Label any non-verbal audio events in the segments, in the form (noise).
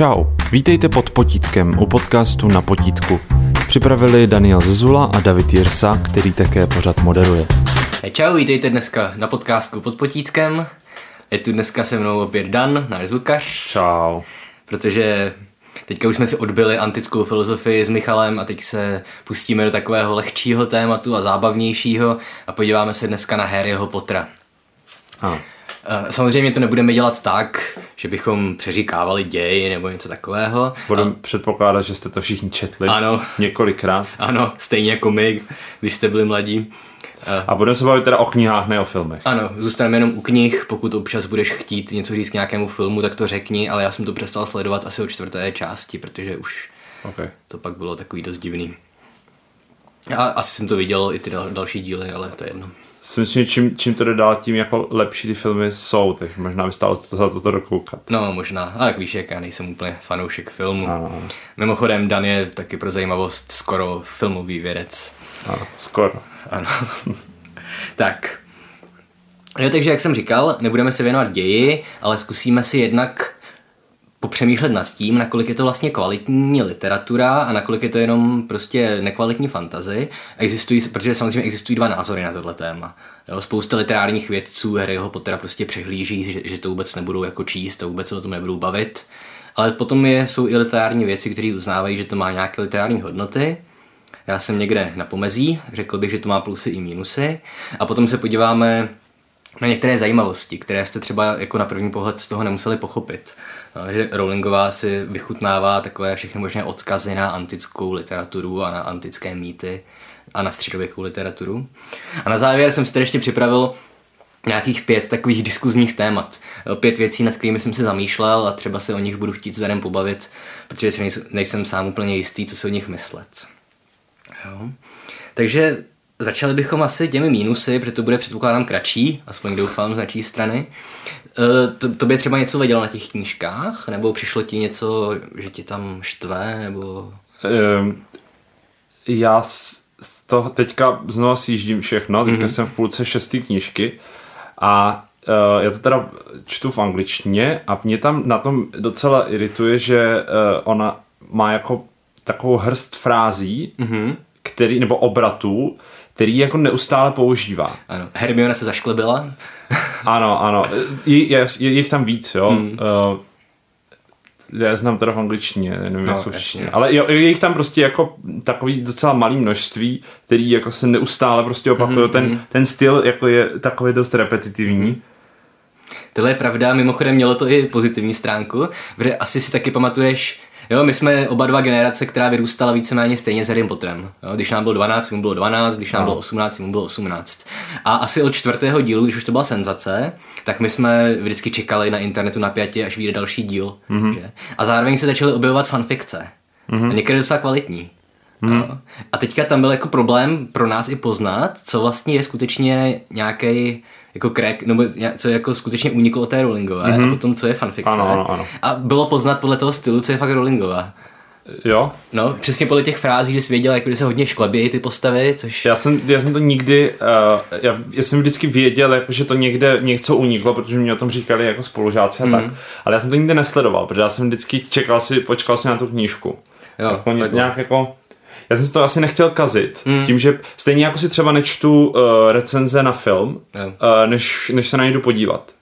Čau, vítejte pod potítkem u podcastu Na potítku. Připravili Daniel Zezula a David Jirsa, který také pořad moderuje. Čau, vítejte dneska na podcastu pod potítkem. Je tu dneska se mnou opět Dan, náš zvukař. Čau. Protože teďka už jsme si odbyli antickou filozofii s Michalem a teď se pustíme do takového lehčího tématu a zábavnějšího a podíváme se dneska na Harryho Pottera. Ano. Eh, Samozřejmě to nebudeme dělat tak, že bychom přeříkávali děj nebo něco takového. Budu a... předpokládat, že jste to všichni četli. Ano. Několikrát. Ano, stejně jako my, když jste byli mladí. A budeme se bavit teda o knihách, ne o filmech. Ano, zůstaneme jenom u knih, pokud občas budeš chtít něco říct k nějakému filmu, tak to řekni, ale já jsem to přestal sledovat asi o čtvrté části, protože už okay. to pak bylo takový dost divný. A asi jsem to viděl i ty dal, další díly, ale to je jedno. Si myslím, čím, čím to dodá, tím jako lepší ty filmy jsou, tak možná by stálo to za toto dokoukat. No, možná. A tak víš, jak já nejsem úplně fanoušek filmu. Ano. Mimochodem, Dan je taky pro zajímavost skoro filmový vědec. Ano, skoro. Ano. (laughs) tak. Jo, takže jak jsem říkal, nebudeme se věnovat ději, ale zkusíme si jednak popřemýšlet nad tím, nakolik je to vlastně kvalitní literatura a nakolik je to jenom prostě nekvalitní fantazy. Existují, protože samozřejmě existují dva názory na tohle téma. Jo, spousta literárních vědců Harryho Pottera prostě přehlíží, že, že to vůbec nebudou jako číst a vůbec se o tom nebudou bavit. Ale potom je, jsou i literární věci, které uznávají, že to má nějaké literární hodnoty. Já jsem někde na pomezí, řekl bych, že to má plusy i mínusy. A potom se podíváme na některé zajímavosti, které jste třeba jako na první pohled z toho nemuseli pochopit. No, že Rowlingová si vychutnává takové všechny možné odkazy na antickou literaturu a na antické mýty a na středověkou literaturu. A na závěr jsem si tedy ještě připravil nějakých pět takových diskuzních témat. Pět věcí, nad kterými jsem se zamýšlel a třeba se o nich budu chtít vzhledem pobavit, protože si nejsem sám úplně jistý, co si o nich myslet. Jo. Takže Začali bychom asi těmi mínusy, protože to bude předpokládám kratší, aspoň doufám z naší strany. E, to, to by třeba něco věděl na těch knížkách? Nebo přišlo ti něco, že ti tam štve? Nebo... Um, já z toho teďka znovu sjíždím všechno, teďka mm-hmm. jsem v půlce šestý knížky a uh, já to teda čtu v angličtině a mě tam na tom docela irituje, že uh, ona má jako takovou hrst frází, mm-hmm. který, nebo obratů, který jako neustále používá. Ano. Hermiona se zašklebila. (laughs) ano, ano. Je, je, je jich tam víc, jo. Hmm. Uh, já znám teda v angličtině, nevím, no, jak jsou v Ale jo, je jich tam prostě jako takový docela malý množství, který jako se neustále prostě opakuje. Mm, ten, ten styl jako je takový dost repetitivní. Mm. Tohle je pravda, mimochodem mělo to i pozitivní stránku, protože asi si taky pamatuješ, Jo, my jsme oba dva generace, která vyrůstala víceméně stejně s Harrym Potterem. Jo, když nám bylo 12, mu bylo 12, když nám no. bylo 18, mu bylo 18. A asi od čtvrtého dílu, když už to byla senzace, tak my jsme vždycky čekali na internetu napjatě, až vyjde další díl. Mm-hmm. Že? A zároveň se začaly objevovat fanfikce. Mm-hmm. A některé docela kvalitní. Mm-hmm. A teďka tam byl jako problém pro nás i poznat, co vlastně je skutečně nějaký jako crack, nebo co jako skutečně uniklo od té Rowlingové mm-hmm. a Mhm. potom co je fanfikce. Ano, ano, ano. A bylo poznat podle toho stylu, co je fakt Rowlingová. Jo? No, přesně podle těch frází, že jsi věděl, jako se hodně šklebějí ty postavy, což... Já jsem, já jsem to nikdy, uh, já, já, jsem vždycky věděl, jako, že to někde něco uniklo, protože mi o tom říkali jako spolužáci a mm. tak, ale já jsem to nikdy nesledoval, protože já jsem vždycky čekal si, počkal si na tu knížku. Jo, jako, nějak jako, já jsem si to asi nechtěl kazit, mm. tím, že stejně jako si třeba nečtu uh, recenze na film, uh, než, než se na ně jdu podívat.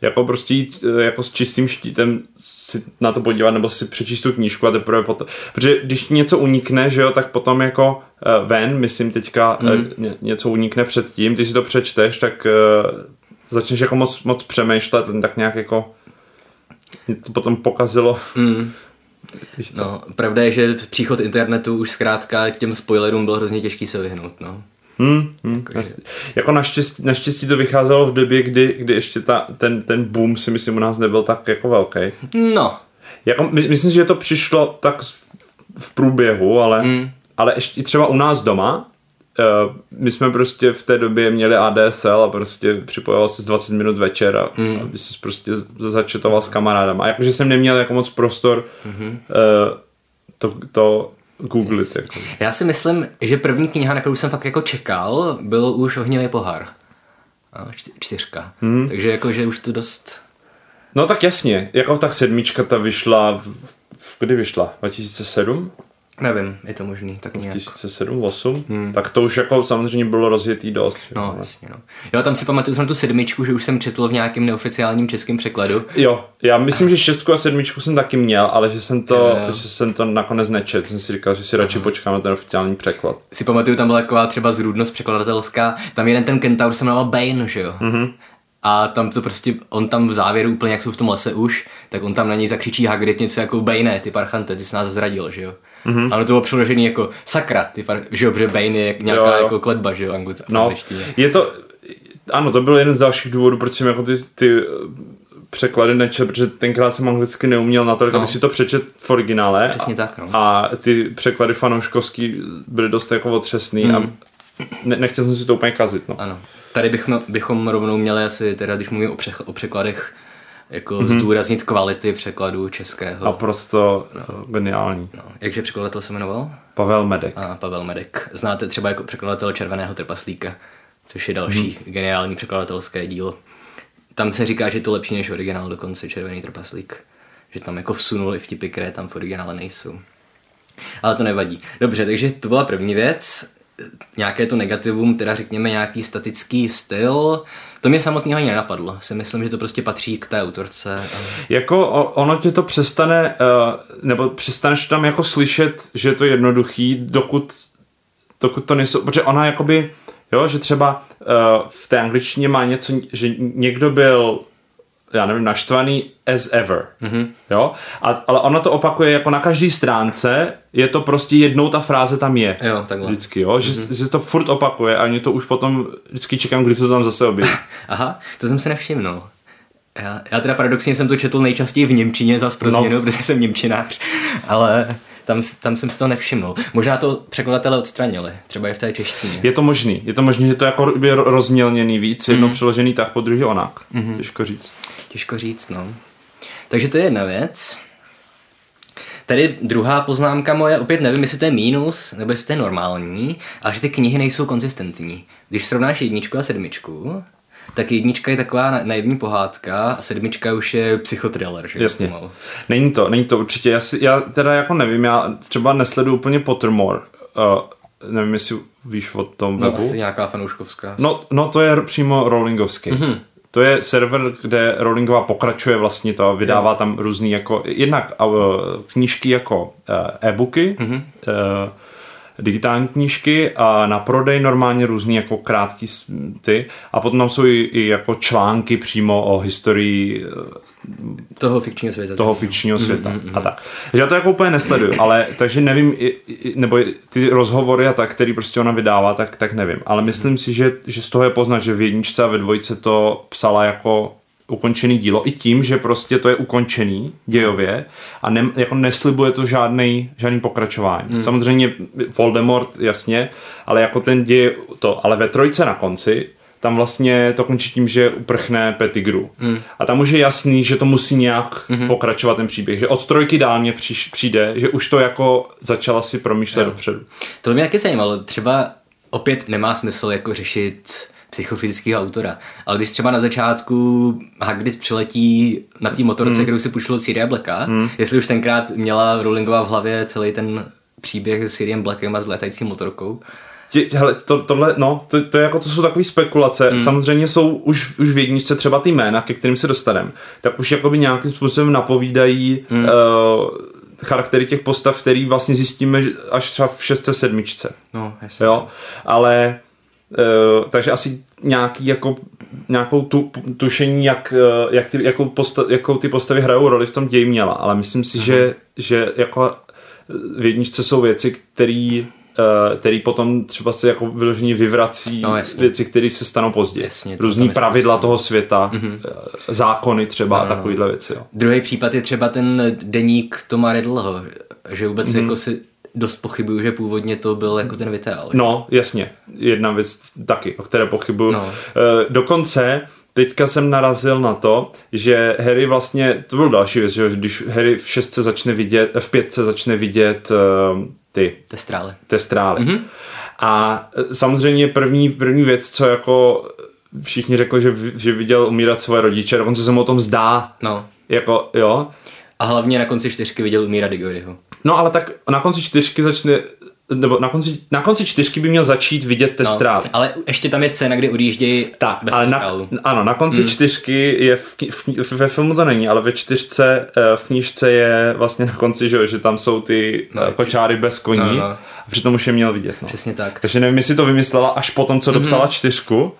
Jako prostě jít uh, jako s čistým štítem si na to podívat, nebo si přečíst tu knížku a teprve potom. Protože když ti něco unikne, že jo, tak potom jako uh, ven, myslím teďka, mm. uh, ně, něco unikne předtím, když si to přečteš, tak uh, začneš jako moc, moc přemýšlet, tak nějak jako to potom pokazilo. Mm. No, pravda je, že příchod internetu už zkrátka těm spoilerům bylo hrozně těžký se vyhnout, no. Hmm, hmm, jako, že... jako naštěstí, naštěstí to vycházelo v době, kdy, kdy ještě ta, ten, ten boom si myslím u nás nebyl tak jako velký. No. Jako, my, myslím, že to přišlo tak v průběhu, ale, hmm. ale ještě i třeba u nás doma, my jsme prostě v té době měli ADSL a prostě připojoval se z 20 minut večer a mm. aby se prostě začetoval s kamarádem. A jakože jsem neměl jako moc prostor mm-hmm. uh, to, to googlit. Jako. Já si myslím, že první kniha, na kterou jsem fakt jako čekal, byl už Ohnivý pohár. Čtyřka. Mm. Takže jako, že už to dost No tak jasně, jako tak sedmička ta vyšla, v, kdy vyšla? 2007? Nevím, je to možný, tak nějak. 2007, 8, hmm. tak to už jako samozřejmě bylo rozjetý dost. No, jasně, no. Jo, tam si pamatuju jsem tu sedmičku, že už jsem četl v nějakém neoficiálním českém překladu. Jo, já myslím, že šestku a sedmičku jsem taky měl, ale že jsem to, jo. že jsem to nakonec nečet. Jsem si říkal, že si radši počkám na ten oficiální překlad. Si pamatuju, tam byla taková třeba zrůdnost překladatelská. Tam jeden ten kentaur se jmenoval Bane, že jo? Mm-hmm. A tam to prostě, on tam v závěru úplně, jak jsou v tom lese už, tak on tam na něj zakřičí Hagrid něco jako Bane, ty parchante, ty jsi nás zradil, že jo? Mm-hmm. Ale to bylo přeložený jako sakra, ty par, že jo, Bane je nějaká jo, jo. jako kletba, že jo, anglicky. No, je to, ano, to byl jeden z dalších důvodů, proč jsem jako ty, ty eh, překlady nečet, protože tenkrát jsem anglicky neuměl na to, no. aby si to přečet v originále. Přesně tak, no. A ty překlady fanouškovský byly dost jako otřesný mm. a ne, nechtěl jsem si to úplně kazit, no. Ano. Tady bychom, bychom rovnou měli asi, teda když mluvím o, přech, o překladech, jako mm-hmm. zdůraznit kvality překladu českého. A prostě no. geniální. No. Jakže překladatel se jmenoval? Pavel Medek. A Pavel Medek. Znáte třeba jako překladatel Červeného trpaslíka, což je další mm. geniální překladatelské dílo. Tam se říká, že je to lepší než originál dokonce Červený trpaslík. Že tam jako vsunuli vtipy, které tam v originále nejsou. Ale to nevadí. Dobře, takže to byla první věc nějaké to negativum, teda řekněme nějaký statický styl, to mě samotného ani nenapadlo. Si myslím, že to prostě patří k té autorce. Jako ono tě to přestane, eh, nebo přestaneš tam jako slyšet, že je to jednoduchý, dokud, dokud to nejsou, protože ona jakoby, jo, že třeba eh, v té angličtině má něco, že někdo byl já nevím, naštvaný as ever. Mm-hmm. Jo? A, ale ono to opakuje jako na každé stránce, je to prostě jednou ta fráze tam je. Jo, takhle. Vždycky, jo? Že, mm-hmm. že to furt opakuje a mě to už potom vždycky čekám, kdy to tam zase objeví. (laughs) Aha, to jsem se nevšimnul. Já, já teda paradoxně jsem to četl nejčastěji v Němčině za pro změnu, no. protože jsem Němčinář, ale tam, tam jsem si to nevšimnul. Možná to překladatele odstranili, třeba i v té češtině. Je to možný, je to možný, že to jako je rozmělněný víc, jedno mm. přeložený tak, po druhý onak. Mm-hmm. Těžko říct. Těžko říct, no. Takže to je jedna věc. Tady druhá poznámka moje, opět nevím, jestli to je mínus, nebo jestli to je normální, ale že ty knihy nejsou konzistentní. Když srovnáš jedničku a sedmičku, tak jednička je taková naivní pohádka a sedmička už je psychotriller, že? Jasně. Pomalu. Není to, není to určitě. Já, si, já teda jako nevím, já třeba nesleduju úplně Pottermore. Uh, nevím, jestli víš o tom no, webu. asi nějaká fanouškovská. No, no to je přímo Rowlingovský. Mm-hmm. To je server, kde Rowlingová pokračuje vlastně to, vydává tam různý jako, jednak uh, knížky jako uh, e-booky, mm-hmm. uh, digitální knížky a na prodej normálně různý jako krátký ty a potom tam jsou i, i jako články přímo o historii toho fikčního světa. Toho fikčního mm, světa mm, mm, a tak. Takže já to jako úplně nesleduju, ale takže nevím, nebo ty rozhovory a tak, který prostě ona vydává, tak, tak nevím. Ale myslím si, že, že z toho je poznat, že v jedničce a ve dvojce to psala jako ukončený dílo i tím, že prostě to je ukončený dějově a ne, jako neslibuje to žádný, žádný pokračování. Hmm. Samozřejmě Voldemort, jasně, ale jako ten děj to, ale ve trojce na konci tam vlastně to končí tím, že uprchne Petigru. Hmm. A tam už je jasný, že to musí nějak hmm. pokračovat ten příběh. Že od trojky dál mě přijde, že už to jako začala si promýšlet jo. dopředu. To mě taky zajímalo. Třeba opět nemá smysl jako řešit psychofyzického autora. Ale když třeba na začátku Hagrid přiletí na té motorce, hmm. kterou si půjčil od Sirius Blacka, hmm. jestli už tenkrát měla Rowlingová v hlavě celý ten příběh s Siriem Blackem a s létající motorkou, Tě, hele, to, tohle, no, to, to, je jako, to jsou takové spekulace. Hmm. Samozřejmě jsou už, už v jedničce třeba ty jména, ke kterým se dostaneme, tak už jakoby nějakým způsobem napovídají hmm. uh, charaktery těch postav, který vlastně zjistíme až třeba v šestce, sedmičce. No, jasně. Jo? Ale uh, takže asi nějaký jako nějakou tu, tušení, jak, uh, jak, ty, jakou, posta, jakou ty postavy hrajou roli v tom ději měla, ale myslím si, uh-huh. že, že jako v jedničce jsou věci, které Eh, který potom třeba se jako vyloženě vyvrací no, věci, které se stanou později. Jasně, to Různý pravidla toho světa, mm-hmm. zákony třeba no, a no, no. takovýhle věci. Jo. Druhý případ je třeba ten deník Toma Riddleho, že vůbec mm-hmm. jako si dost pochybuju, že původně to byl jako ten Vitel. No, jasně. Jedna věc taky, o které pochybuju. No. E, dokonce teďka jsem narazil na to, že Harry vlastně, to byl další věc, že když Harry v šestce začne vidět, v pětce začne vidět ty testrály. testrály. Mm-hmm. A e, samozřejmě první, první věc, co jako všichni řekli, že, že viděl umírat svoje rodiče, dokonce se mu o tom zdá. No. Jako, jo. A hlavně na konci čtyřky viděl umírat Digoryho. No ale tak na konci čtyřky začne nebo na konci, na konci čtyřky by měl začít vidět té No, ztráty. ale ještě tam je scéna, kdy odjíždějí Tak, bez ale na, ano, na konci hmm. čtyřky je v, v, kni- ve filmu to není, ale ve čtyřce eh, v knížce je vlastně na konci, že, že tam jsou ty No, no, kočáry bez koní no, no, no. no. a přitom už je měl vidět. No. Přesně tak. Takže nevím, jestli to vymyslela až po tom, co dopsala čtyřku,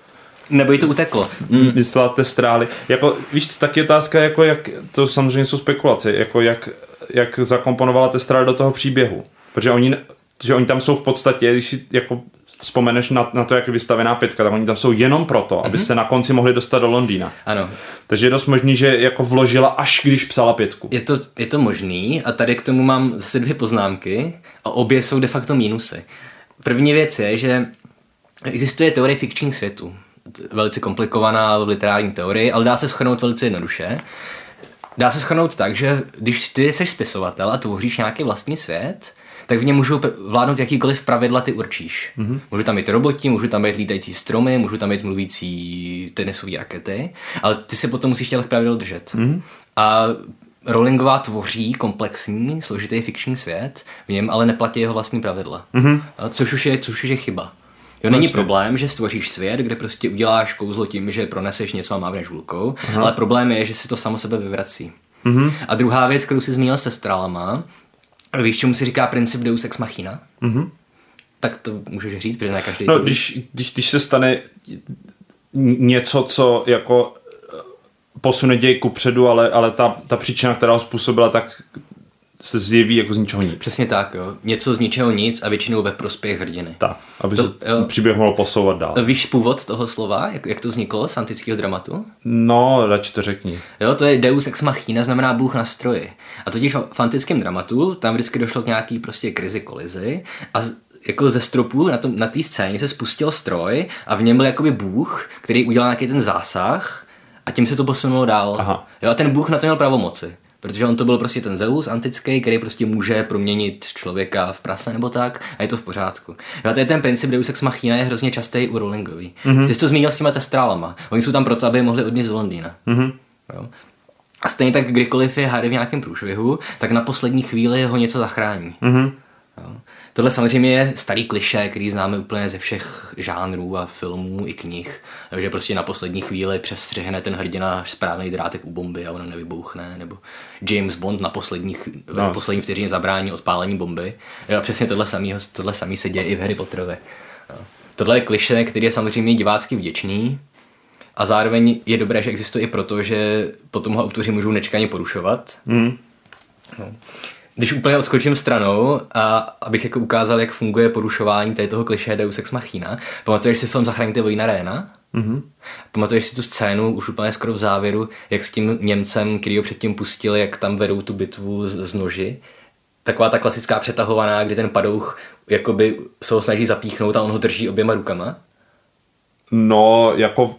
Nebo jí to uteklo. mm. myslela té strály. Jako, víš, co, taky otázka, jako jak, to samozřejmě jsou spekulace, jako jak, jak zakomponovala té strály do toho příběhu. Protože oni, že oni tam jsou v podstatě, když si jako vzpomeneš na, na to, jak je vystavená pětka, tak oni tam jsou jenom proto, aby se na konci mohli dostat do Londýna. Ano. Takže je dost možný, že jako vložila až když psala pětku. Je to, je to možný a tady k tomu mám zase dvě poznámky a obě jsou de facto mínusy. První věc je, že existuje teorie fikčních světů. Velice komplikovaná v literární teorii, ale dá se schrnout velice jednoduše. Dá se schrnout tak, že když ty jsi spisovatel a tvoříš nějaký vlastní svět, tak v něm můžou vládnout jakýkoliv pravidla ty určíš. Mm-hmm. Můžu tam být roboti, můžu tam být lítající stromy, můžu tam být mluvící tenisové rakety, ale ty se potom musíš těch pravidel držet. Mm-hmm. A Rowlingová tvoří komplexní, složitý fikční svět, v něm ale neplatí jeho vlastní pravidla. Mm-hmm. Což, už je, což už je chyba. Jo, není Vlastně. problém, že stvoříš svět, kde prostě uděláš kouzlo tím, že proneseš něco a mávneš hlukou, ale problém je, že si to samo sebe vyvrací. Mm-hmm. A druhá věc, kterou si zmínil se stralama, víš, čemu se říká princip Deus ex machina? Mm-hmm. Tak to můžeš říct, protože ne každý No, to když, když, když se stane něco, co jako eh, posune děj kupředu, ale, ale ta, ta příčina, která ho způsobila, tak se zjeví jako z ničeho nic. Přesně tak, jo. Něco z ničeho nic a většinou ve prospěch hrdiny. Tak, aby To- se jo. příběh mohl posouvat dál. Víš původ toho slova, jak, jak to vzniklo z antického dramatu? No, radši to řekni. Jo, to je Deus ex machina, znamená Bůh na stroji. A totiž v antickém dramatu tam vždycky došlo k nějaký prostě krizi kolizi a z, jako ze stropu na té na scéně se spustil stroj a v něm byl jakoby Bůh, který udělal nějaký ten zásah a tím se to posunulo dál. Aha. Jo, a ten Bůh na to měl pravomoci. Protože on to byl prostě ten Zeus antický, který prostě může proměnit člověka v prase nebo tak a je to v pořádku. Jo, a to je ten princip Deus ex machina je hrozně častý u Rowlingový. Mm-hmm. Ty jsi to zmínil s těma testrálama. Oni jsou tam proto, aby je mohli odnést z Londýna. Mm-hmm. Jo. A stejně tak kdykoliv je Harry v nějakém průšvihu, tak na poslední chvíli ho něco zachrání. Mm-hmm. Tohle samozřejmě je starý kliše, který známe úplně ze všech žánrů a filmů i knih, že prostě na poslední chvíli přestřihne ten hrdina správný drátek u bomby a ona nevybouchne, nebo James Bond na poslední, no. v poslední vteřině zabrání odpálení bomby. Jo, a přesně tohle samý, tohle samý se děje i v Harry Potterovi. Jo. Tohle je kliše, který je samozřejmě divácky vděčný, a zároveň je dobré, že existuje i proto, že potom ho autoři můžou nečekaně porušovat. Mm. No. Když úplně odskočím stranou a abych jako ukázal, jak funguje porušování tady toho kliše Deus Ex Machina, pamatuješ si film Zachraňte Vojna Réna? Mm-hmm. Pamatuješ si tu scénu, už úplně skoro v závěru, jak s tím Němcem, který ho předtím pustili, jak tam vedou tu bitvu z, z noži? Taková ta klasická přetahovaná, kdy ten padouch jakoby se ho snaží zapíchnout a on ho drží oběma rukama? No, jako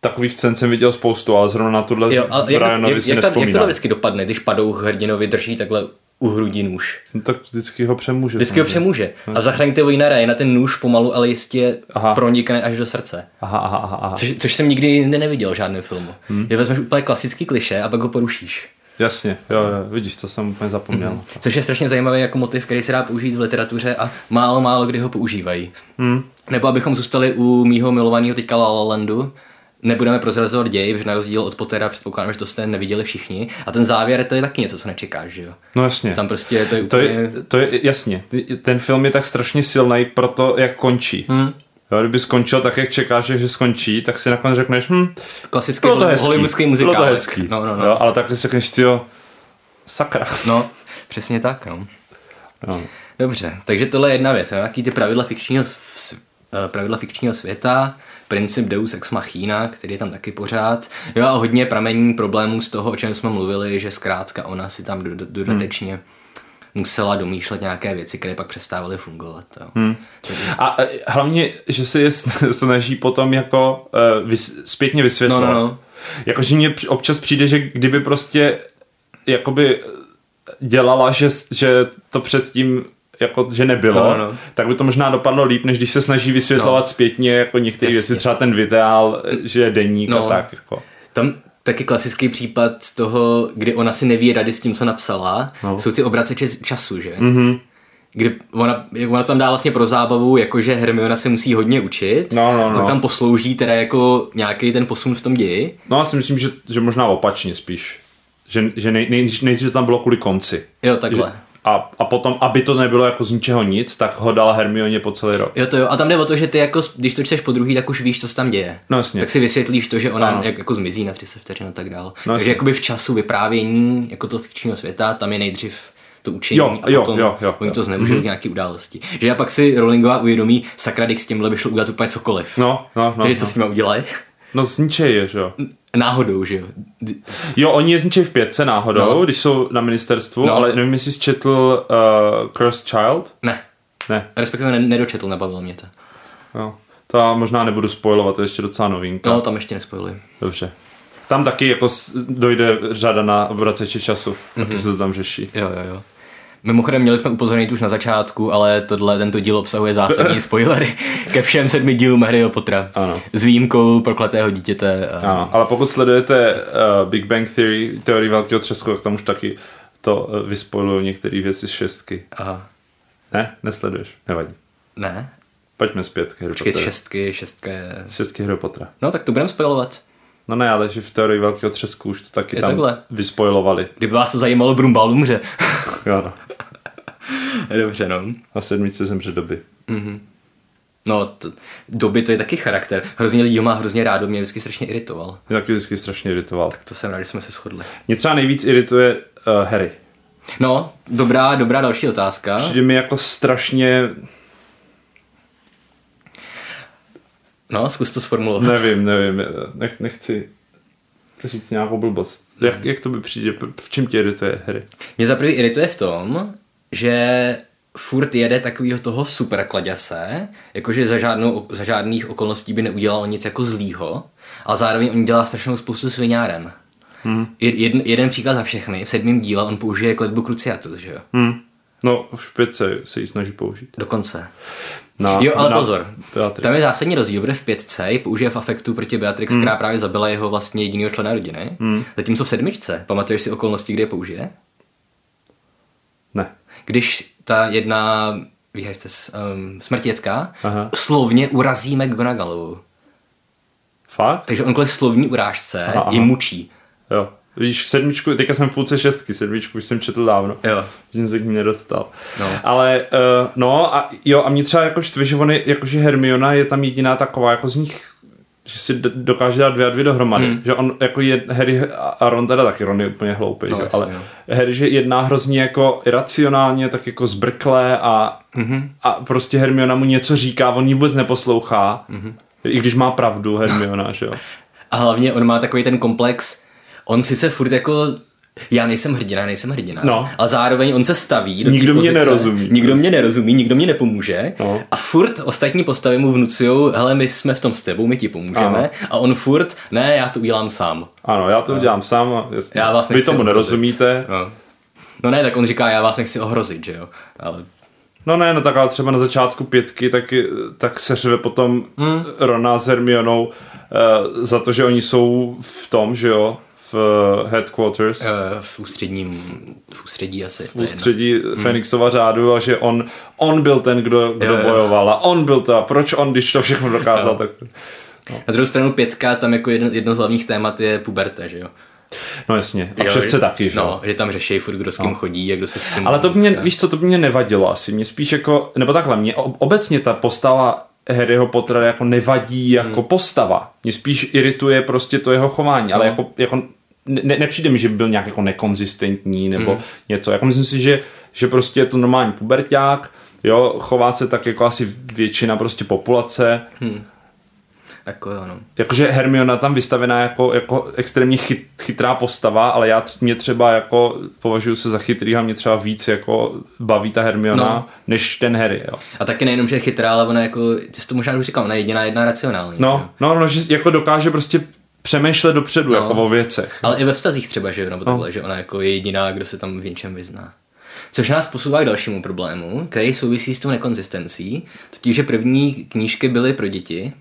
takových scén jsem viděl spoustu, ale zrovna na tuhle Jo, a jak, Ryanovi jak, si jak, ta, jak to vždycky dopadne, když padouch hrdinovi drží takhle u hrudí nůž? No, tak vždycky ho přemůže. Vždycky ho přemůže. A zachraňte vojna na ten nůž pomalu, ale jistě Aha. pronikne až do srdce. Aha, aha, aha, aha. Což, což jsem nikdy jinde neviděl v žádném filmu. Hmm. Že vezmeš úplně klasický kliše a pak ho porušíš. Jasně, jo, jo, vidíš, to jsem úplně zapomněl. Mhm. Což je strašně zajímavý jako motiv, který se dá použít v literatuře a málo, málo kdy ho používají. Hmm. Nebo abychom zůstali u mýho milovaného teďka La La Landu, nebudeme prozrazovat děj, že na rozdíl od Pottera předpokládám, že to jste neviděli všichni. A ten závěr to je taky něco, co nečekáš, že jo? No jasně. Tam prostě to je To úplně... je, to je jasně. Ten film je tak strašně silný pro to, jak končí. Hmm. Jo, kdyby skončil tak, jak čekáš, že skončí, tak si nakonec řekneš, hm, Klasický bylo to hezký. hollywoodský Bylo muzikál. to hezký. No, no, no. Jo, ale tak si řekneš, tyjo, sakra. No, přesně tak, no. Jo. Dobře, takže tohle je jedna věc. jo, Jaký ty pravidla fikčního, pravidla fikčního světa, princip Deus ex machina, který je tam taky pořád. Jo a hodně pramení problémů z toho, o čem jsme mluvili, že zkrátka ona si tam do- do- dodatečně musela domýšlet nějaké věci, které pak přestávaly fungovat. Jo. Hmm. A e, hlavně, že se je sn- (laughs) snaží potom jako uh, vys, zpětně vysvětlovat. No, no, no. Jakože mně občas přijde, že kdyby prostě jakoby dělala, že, že to předtím jako, že nebylo, no, no. tak by to možná dopadlo líp, než když se snaží vysvětlovat no. zpětně jako některé věci, třeba ten videál, že je deník no. a tak. Jako. Tam taky klasický případ toho, kdy ona si neví rady s tím, co napsala, no. jsou ty obraceče času, že? Mm-hmm kdy ona, ona tam dá vlastně pro zábavu, jakože Hermiona se musí hodně učit, no, no, no. tak tam poslouží teda jako nějaký ten posun v tom ději. No já si myslím, že, že možná opačně spíš. Že, že nej, nej, nejdřív to tam bylo kvůli konci. Jo, takhle. Že, a, a potom, aby to nebylo jako z ničeho nic, tak ho dala Hermioně po celý rok. Jo, to jo. A tam jde o to, že ty jako, když to čteš po druhý, tak už víš, co se tam děje. No jasně. Tak si vysvětlíš to, že ona jak, jako zmizí na 30 vteřin a tak dál. No, Takže jakoby v času vyprávění jako to fikčního světa, tam je nejdřív to učení jo, a jo, potom jo, jo, oni to zneužili mm-hmm. nějaký události. Že já pak si Rowlingová uvědomí, sakra, s tímhle by šlo udělat úplně cokoliv. No, no, no. Takže no. co s nimi udělají? No zničej je, že jo. Náhodou, že jo. Jo, oni je zničej v pětce náhodou, no. když jsou na ministerstvu, no. ale nevím, jestli jsi četl uh, Cursed Child? Ne. Ne. Respektive nedočetl, nebavilo mě to. Jo. To možná nebudu spojovat, to je ještě docela novinka. No, tam ještě nespojuji. Dobře. Tam taky jako dojde řada na obraceče času, mm-hmm. taky se to tam řeší. Jo, jo, jo. Mimochodem měli jsme upozornit už na začátku, ale tohle, tento díl obsahuje zásadní (laughs) spoilery ke všem sedmi dílům Harryho Pottera. Ano. S výjimkou prokletého dítěte. A... Ano, ale pokud sledujete uh, Big Bang Theory, teorii velkého třesku, tak tam už taky to uh, některé věci z šestky. Aha. Ne, nesleduješ, nevadí. Ne. Pojďme zpět k Harry Počkej, šestky, šestka je... Šestky Harry Pottera. No tak to budeme spojovat. No ne, ale že v teorii velkého třesku už to taky je tam takhle. vyspojovali. Kdyby vás to zajímalo, Brumbal umře. (laughs) jo, no. (laughs) Dobře, no. A sedmice zemře doby. Mm-hmm. No, to, doby to je taky charakter. Hrozně lidí ho má hrozně rádo, mě vždycky strašně iritoval. Mě taky vždycky strašně iritoval. Tak to jsem rád, že jsme se shodli. Mě třeba nejvíc irituje uh, Harry. No, dobrá, dobrá další otázka. Přijde mi jako strašně... No, zkus to sformulovat. Nevím, nevím, nech, nechci říct nějakou blbost. Jak, jak to by přijde, v čem tě irituje Harry? Mě za prvý irituje v tom, že furt jede takového toho super kladěse, jakože za, žádnou, za žádných okolností by neudělal nic jako zlýho, ale zároveň on dělá strašnou spoustu sviňáren. Hmm. Jeden, jeden příklad za všechny. V sedmém díle on použije kletbu Cruciatus, že jo? Hmm. No, v pětce se ji snaží použít. Dokonce. Na, jo, ale na pozor. Beatrix. Tam je zásadní rozdíl, protože v pětce ji použije v afektu proti Beatrix, hmm. která právě zabila jeho vlastně jediného člena rodiny. Hmm. Zatímco v sedmičce, pamatuješ si okolnosti, kde je použije? Ne. Když ta jedna výhajste um, smrtěcká, Aha. slovně urazí McGonagallovu. Fakt? Takže on kvůli slovní urážce aha, aha. ji mučí. Jo. Vidíš, sedmičku, teďka jsem v půlce šestky, sedmičku už jsem četl dávno. Jo. Že jsem se k ní nedostal. No. Ale, uh, no a jo, a mě třeba jako štve, že, on je, jakože Hermiona je tam jediná taková, jako z nich že si dokáže dát dvě a dvě dohromady. Hmm. Že on jako je, Harry a Ron teda taky, Ron je úplně hloupý, no, že? Ale jo. Harry že jedná hrozně jako iracionálně, tak jako zbrklé a, mm-hmm. a prostě Hermiona mu něco říká, on ji vůbec neposlouchá, mm-hmm. i když má pravdu Hermiona, že jo. A hlavně on má takový ten komplex, on si se furt jako já nejsem hrdina, nejsem hrdina. No. A zároveň on se staví do Nikdo pozice, mě nerozumí. Nikdo mě nerozumí, nikdo mě nepomůže. No. A furt ostatní postavy mu vnucují, hele, my jsme v tom s tebou, my ti pomůžeme. Ano. A on furt, ne, já to udělám sám. Ano, já to no. udělám sám. Jasně. Já vás Vy tomu ohrozit. nerozumíte. No. no ne, tak on říká, já vás nechci ohrozit, že jo. Ale No ne, no tak ale třeba na začátku pětky tak, tak se řve potom hmm. Rona s Hermionou uh, za to, že oni jsou v tom, že jo, v uh, headquarters. Uh, v ústředním, v ústředí asi. V ústředí hmm. Fenixova řádu a že on, on byl ten, kdo, kdo jo, bojoval a on byl to a proč on, když to všechno dokázal, jo. tak... No. Na druhou stranu pětka, tam jako jedno, jedno z hlavních témat je puberta, že jo? No jasně, a v šestce taky, že No, že tam řeší furt, kdo s kým no. chodí a kdo se s kým... Ale to mě, víš co, to by mě nevadilo asi, mě spíš jako, nebo takhle, mě obecně ta postava Harryho Pottera jako nevadí jako hmm. postava. Mě spíš irituje prostě to jeho chování, no. ale jako, jako ne, nepřijde mi, že by byl nějak jako nekonzistentní nebo hmm. něco. Jako myslím si, že, že prostě je to normální puberták, jo, chová se tak jako asi většina prostě populace. Hmm. Jako jo, no. Jakože Hermiona tam vystavená jako, jako extrémně chyt, chytrá postava, ale já mě třeba jako považuji se za chytrý a mě třeba víc jako baví ta Hermiona, no. než ten Harry, jo. A taky nejenom, že je chytrá, ale ona jako, ty jsi to možná už říkal, ona je jediná jedna racionální. No, no, no, že jako dokáže prostě přemýšlet dopředu, no. jako o věcech. Ale i ve vztazích třeba, že, nebo takhle, no. že ona jako je jediná, kdo se tam v něčem vyzná. Což nás posouvá k dalšímu problému, který souvisí s tou nekonzistencí, totiž, že první knížky byly pro děti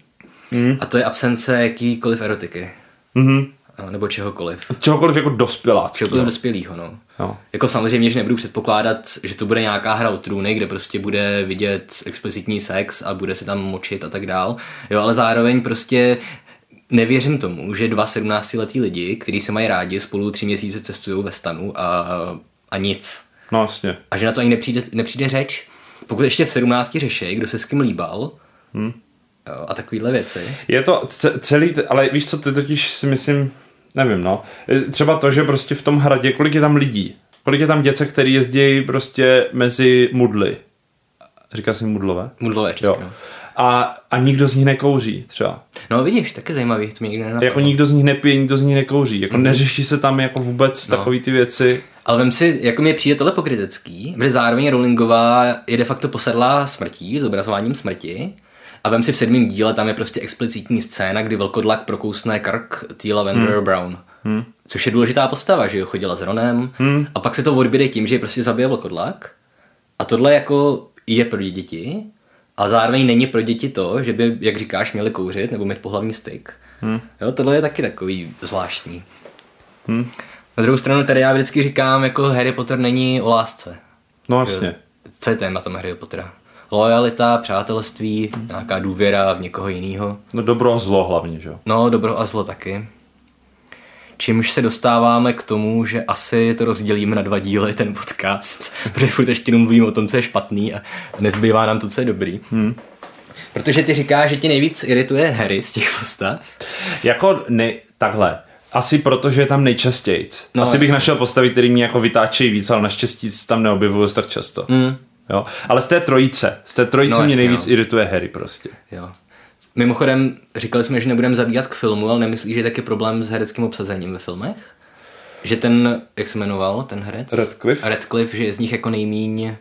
mm. a to je absence jakýkoliv erotiky. Mhm. Nebo čehokoliv. Čehokoliv jako dospělácký. Čehokoliv dospělýho, no. Jo. Jako samozřejmě, že nebudu předpokládat, že to bude nějaká hra o trůny, kde prostě bude vidět explicitní sex a bude se tam močit a tak dál. Jo, ale zároveň prostě nevěřím tomu, že dva 17-letí lidi, kteří se mají rádi, spolu tři měsíce cestují ve stanu a, a nic. No jasně. A že na to ani nepřijde, nepřijde řeč. Pokud ještě v 17 řeší, kdo se s kým líbal, hmm. a takovýhle věci. Je to ce- celý, ale víš co, ty totiž si myslím, nevím no, třeba to, že prostě v tom hradě, kolik je tam lidí, kolik je tam děce, který jezdí prostě mezi mudly. Říká se mudlové? Mudlové česky, Jo. A, a nikdo z nich nekouří třeba. No vidíš, taky zajímavý, to mě nikdy nenapadlo. Jako nikdo z nich nepije, nikdo z nich nekouří. Jako neřeší se tam jako vůbec No. takový ty věci. Ale vem si, jako mi přijde tohle pokrytecký, protože zároveň Rowlingová je de facto posedlá smrtí, zobrazováním smrti. A vem si v sedmém díle, tam je prostě explicitní scéna, kdy velkodlak prokousne krk T. Lavender hmm. Brown. Hmm. Což je důležitá postava, že jo, chodila s Ronem. Hmm. A pak se to odběde tím, že ji prostě zabije velkodlak. A tohle jako je pro děti, a zároveň není pro děti to, že by, jak říkáš, měli kouřit nebo mít pohlavní styk. Hmm. Jo, tohle je taky takový zvláštní. Hmm. Na druhou stranu tady já vždycky říkám, jako Harry Potter není o lásce. No jasně. Co je tématem Harry Pottera? Lojalita, přátelství, nějaká důvěra v někoho jiného. No dobro a zlo hlavně, že jo. No, dobro a zlo taky. Čímž se dostáváme k tomu, že asi to rozdělíme na dva díly, ten podcast, (laughs) protože furt ještě jenom mluvím o tom, co je špatný a nezbývá nám to, co je dobrý. Hmm. Protože ty říkáš, že ti nejvíc irituje Harry z těch postav. Jako ne, takhle. Asi proto, že je tam nejčastěji. No, Asi bych jasně. našel postavy, které mě jako vytáčejí víc, ale naštěstí se tam neobjevují tak často. Mm. Jo? Ale z té trojice, z té trojice No, mě jasně, nejvíc no. irituje Harry prostě. Jo. Mimochodem, říkali jsme, že nebudeme zabíhat k filmu, ale nemyslíš, že je taky problém s hereckým obsazením ve filmech? Že ten, jak se jmenoval, ten herec? Radcliffe. Radcliffe, že je z nich jako nejmíň,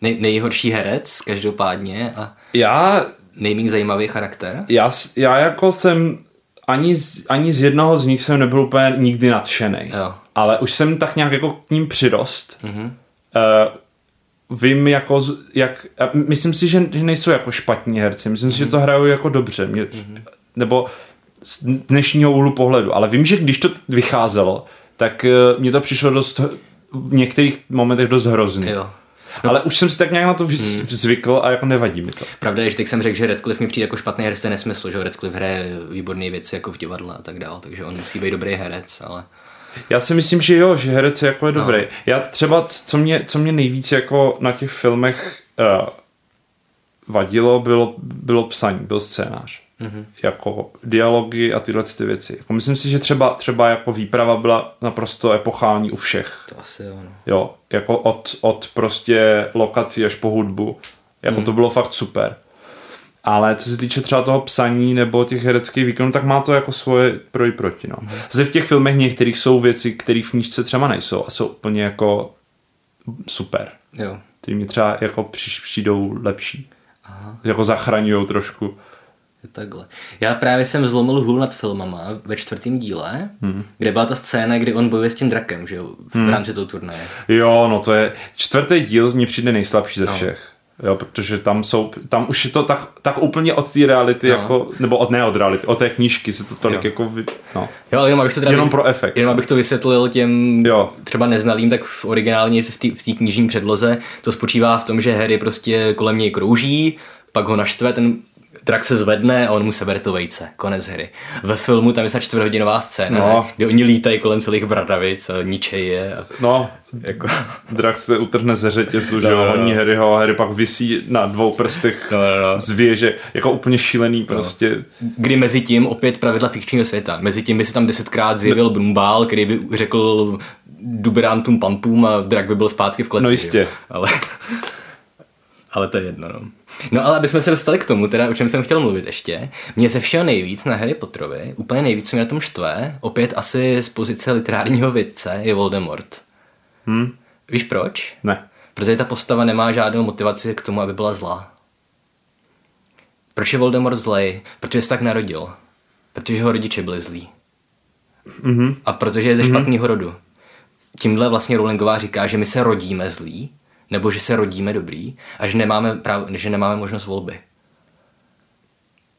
nej, nejhorší herec, každopádně, a Já, nejméně zajímavý charakter. já, já jako jsem ani z, ani z jednoho z nich jsem nebyl úplně nikdy nadšený. Jo. Ale už jsem tak nějak jako k ním přirost. Mhm. Uh, vím jako, jak, myslím si, že, že nejsou jako špatní herci. Myslím si, že to hrajou jako dobře. Mě, Nebo z dnešního úhlu pohledu. Ale vím, že když to vycházelo, tak uh, mně to přišlo dost v některých momentech dost hrozný. Jo. Ale už jsem si tak nějak na to vž- zvykl a jako nevadí mi to. Pravda je, že teď jsem řekl, že Radcliffe mi přijde jako špatný herec, to je nesmysl, že Radcliffe hraje výborné věci jako v divadle a tak dál, takže on musí být dobrý herec, ale... Já si myslím, že jo, že herec je jako je dobrý. No. Já třeba, co mě, co mě nejvíc jako na těch filmech uh, vadilo, bylo, bylo psaní, byl scénář. Mm-hmm. Jako dialogy a tyhle ty věci. Jako myslím si, že třeba, třeba jako výprava byla naprosto epochální u všech. To asi jo, no. Jo, jako od, od prostě lokací až po hudbu. Jako mm. to bylo fakt super. Ale co se týče třeba toho psaní nebo těch hereckých výkonů, tak má to jako svoje pro i proti. No. Zde v těch filmech některých jsou věci, které v knížce třeba nejsou a jsou úplně jako super. Jo. Ty mi třeba jako přijdou lepší. Aha. Jako zachraňují trošku. Je takhle. Já právě jsem zlomil hůl nad filmama ve čtvrtém díle, hmm. kde byla ta scéna, kdy on bojuje s tím drakem, že jo, v hmm. rámci toho turnaje. Jo, no to je, čtvrtý díl mně přijde nejslabší ze všech. Jo, protože tam jsou, tam už je to tak, tak úplně od té reality, No. jako, nebo od ne od reality, od té knížky se to tolik Jo. jako, vy, no. Jo, ale jenom abych to teda Jenom pro efekt. Jenom abych to vysvětlil těm Jo. třeba neznalým, tak v originálně v té v knižní předloze to spočívá v tom, že Harry prostě kolem něj krouží, pak ho naštve, ten drak se zvedne a on mu sebere to vejce. Konec hry. Ve filmu tam je snad čtvrthodinová scéna, No. no. kdy oni lítají kolem celých bradavic a ničej je. A No, jako, (laughs) drak se utrhne ze řetězu, že jo, no, no. honí Harryho a Harry pak visí na dvou prstech No, no, no. z věže, jako úplně šílený prostě. kdy mezi tím opět pravidla fikčního světa. Mezi tím by se tam desetkrát zjevil Brumbál, který by řekl duberantům pampům a drak by byl zpátky v kleci. No jistě. jo. Ale, ale to je jedno, no. No ale aby jsme se dostali k tomu, teda o čem jsem chtěl mluvit ještě, mě ze všeho nejvíc na Harry Potterovi, úplně nejvíc, co mě na tom štve, opět asi z pozice literárního vědce, je Voldemort. Hm? Víš proč? Ne. Protože ta postava nemá žádnou motivaci k tomu, aby byla zlá. Proč je Voldemort zlej? Protože se tak narodil. Protože jeho rodiče byli zlí. Mhm. A protože je ze špatného rodu. tímhle vlastně Rowlingová říká, že my se rodíme zlí, nebo že se rodíme dobrý a že nemáme, prav, že nemáme možnost volby.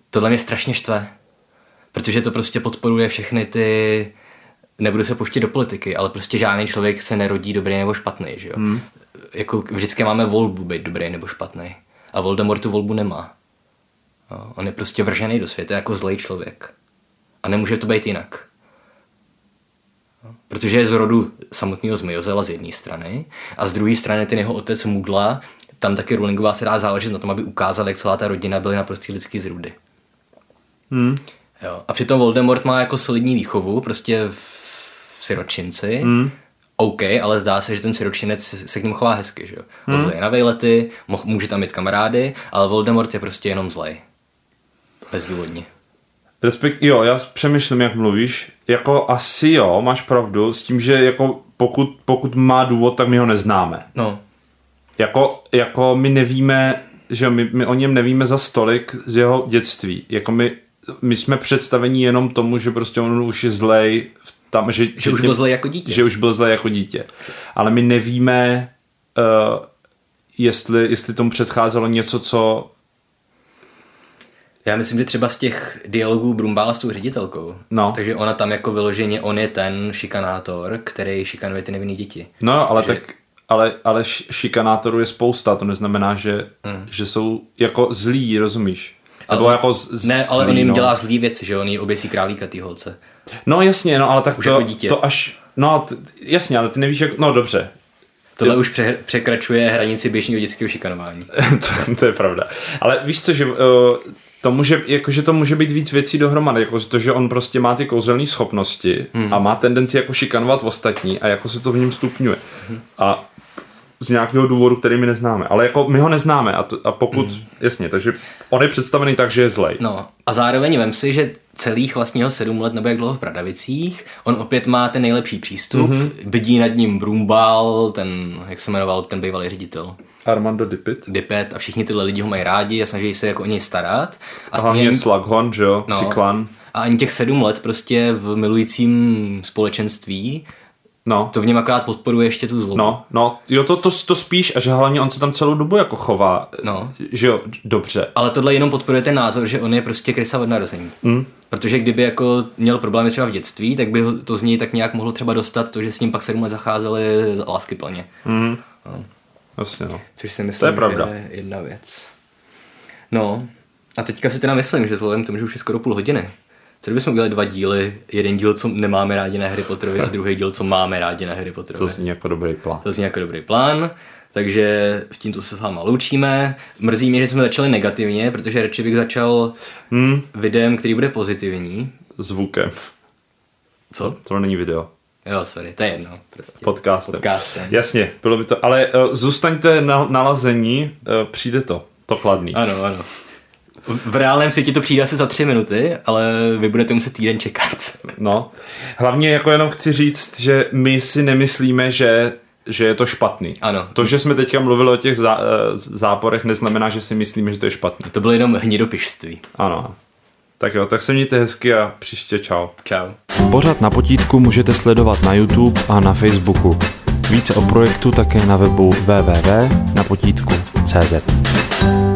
Tohle mě strašně štve, protože to prostě podporuje všechny ty nebudu se pouštět do politiky, ale prostě žádný člověk se nerodí dobrý nebo špatný, že jo? Hmm. Jako vždycky máme volbu být dobrý nebo špatný. A Voldemort tu volbu nemá. No, on je prostě vržený do světa jako zlej člověk. A nemůže to být jinak. Protože je z rodu samotného Zmiozela z jedné strany a z druhé strany ten jeho otec Mudla, tam taky Rowlingová se dá záležet na tom, aby ukázal, jak celá ta rodina byly naprosto lidský zrůdy. Hmm. Jo. A přitom Voldemort má jako solidní výchovu, prostě v siročinci, hmm. OK, ale zdá se, že ten siročinec se k němu chová hezky, že jo. Hmm. na vejlety, může tam mít kamarády, ale Voldemort je prostě jenom zlej. Bezdůvodně. Respekt, jo, já přemýšlím, jak mluvíš. Jako asi jo, máš pravdu, s tím, že jako pokud, pokud má důvod, tak my ho neznáme. No. Jako, jako my nevíme, že my, my o něm nevíme za stolik z jeho dětství. Jako my, my jsme představení jenom tomu, že prostě on už je zlej v tam, že, že, že už byl zlej jako dítě. Že už byl zlej jako dítě. Ale my nevíme, uh, jestli, jestli tomu předcházelo něco, co já myslím, že třeba z těch dialogů Brumbála s tou ředitelkou. No. Takže ona tam jako vyloženě, on je ten šikanátor, který šikanuje ty nevinné děti. No, ale že... tak ale, ale šikanátorů je spousta, to neznamená, že, hmm. že jsou jako zlí, rozumíš? Nebo jako z, ne, ale zlý, on jim no. dělá zlý věci, že on jí oběsí králíka ty holce. No jasně, no ale tak už to, jako dítě. to až, no jasně, ale ty nevíš, jak, no dobře. Tohle ty... už pře- překračuje hranici běžného dětského šikanování. (laughs) to, to, je pravda. Ale víš co, že uh, to může, jakože to může být víc věcí dohromady, jako to, že on prostě má ty kouzelné schopnosti hmm. a má tendenci jako šikanovat ostatní a jako se to v něm stupňuje. Hmm. A z nějakého důvodu, který my neznáme. Ale jako my ho neznáme a, to, a pokud, mm. jasně, takže on je představený tak, že je zlej. No a zároveň vem si, že celých vlastně sedm let nebo jak dlouho v Pradavicích, on opět má ten nejlepší přístup, mm-hmm. bydí nad ním Brumbal, ten, jak se jmenoval ten bývalý ředitel. Armando Dipit. Dipet a všichni tyhle lidi ho mají rádi a snaží se jako o něj starat. A, a hlavně stejně... Slughorn, že jo, no, Ciklan. A ani těch sedm let prostě v milujícím společenství No. To v něm akorát podporuje ještě tu zlobu. No, no, jo, to, to, to spíš a že hlavně on se tam celou dobu jako chová, no. že jo, dobře. Ale tohle jenom podporuje ten názor, že on je prostě krysa od narození. Mm. Protože kdyby jako měl problémy třeba v dětství, tak by to z něj tak nějak mohlo třeba dostat to, že s ním pak sedm let zacházeli lásky plně. Mm. No. Jasně, no. Což si myslím, to je pravda. že je jedna věc. No, a teďka si teda myslím, že vzhledem k tomu, že už je skoro půl hodiny, co kdybychom udělali dva díly, jeden díl, co nemáme rádi na Harry Potterovi a druhý díl, co máme rádi na Harry Potterovi. To zní jako dobrý plán. To zní jako dobrý plán. Takže v tímto se s váma loučíme. Mrzí mě, že jsme začali negativně, protože radši bych začal hmm. videem, který bude pozitivní. Zvukem. Co? To není video. Jo, sorry, to je jedno. Prostě. Podcastem. Podcastem. Jasně, bylo by to. Ale uh, zůstaňte na nalazení, uh, přijde to. To chladný. Ano, ano. V reálném světě to přijde asi za tři minuty, ale vy budete muset týden čekat. No, hlavně jako jenom chci říct, že my si nemyslíme, že že je to špatný. Ano. To, že jsme teďka mluvili o těch zá, eh, záporech, neznamená, že si myslíme, že to je špatný. To bylo jenom hnidopišství. Ano. Tak jo, tak se mějte hezky a příště čau. Čau. Pořád na potítku můžete sledovat na YouTube a na Facebooku. Více o projektu také na webu www.napotítku.cz.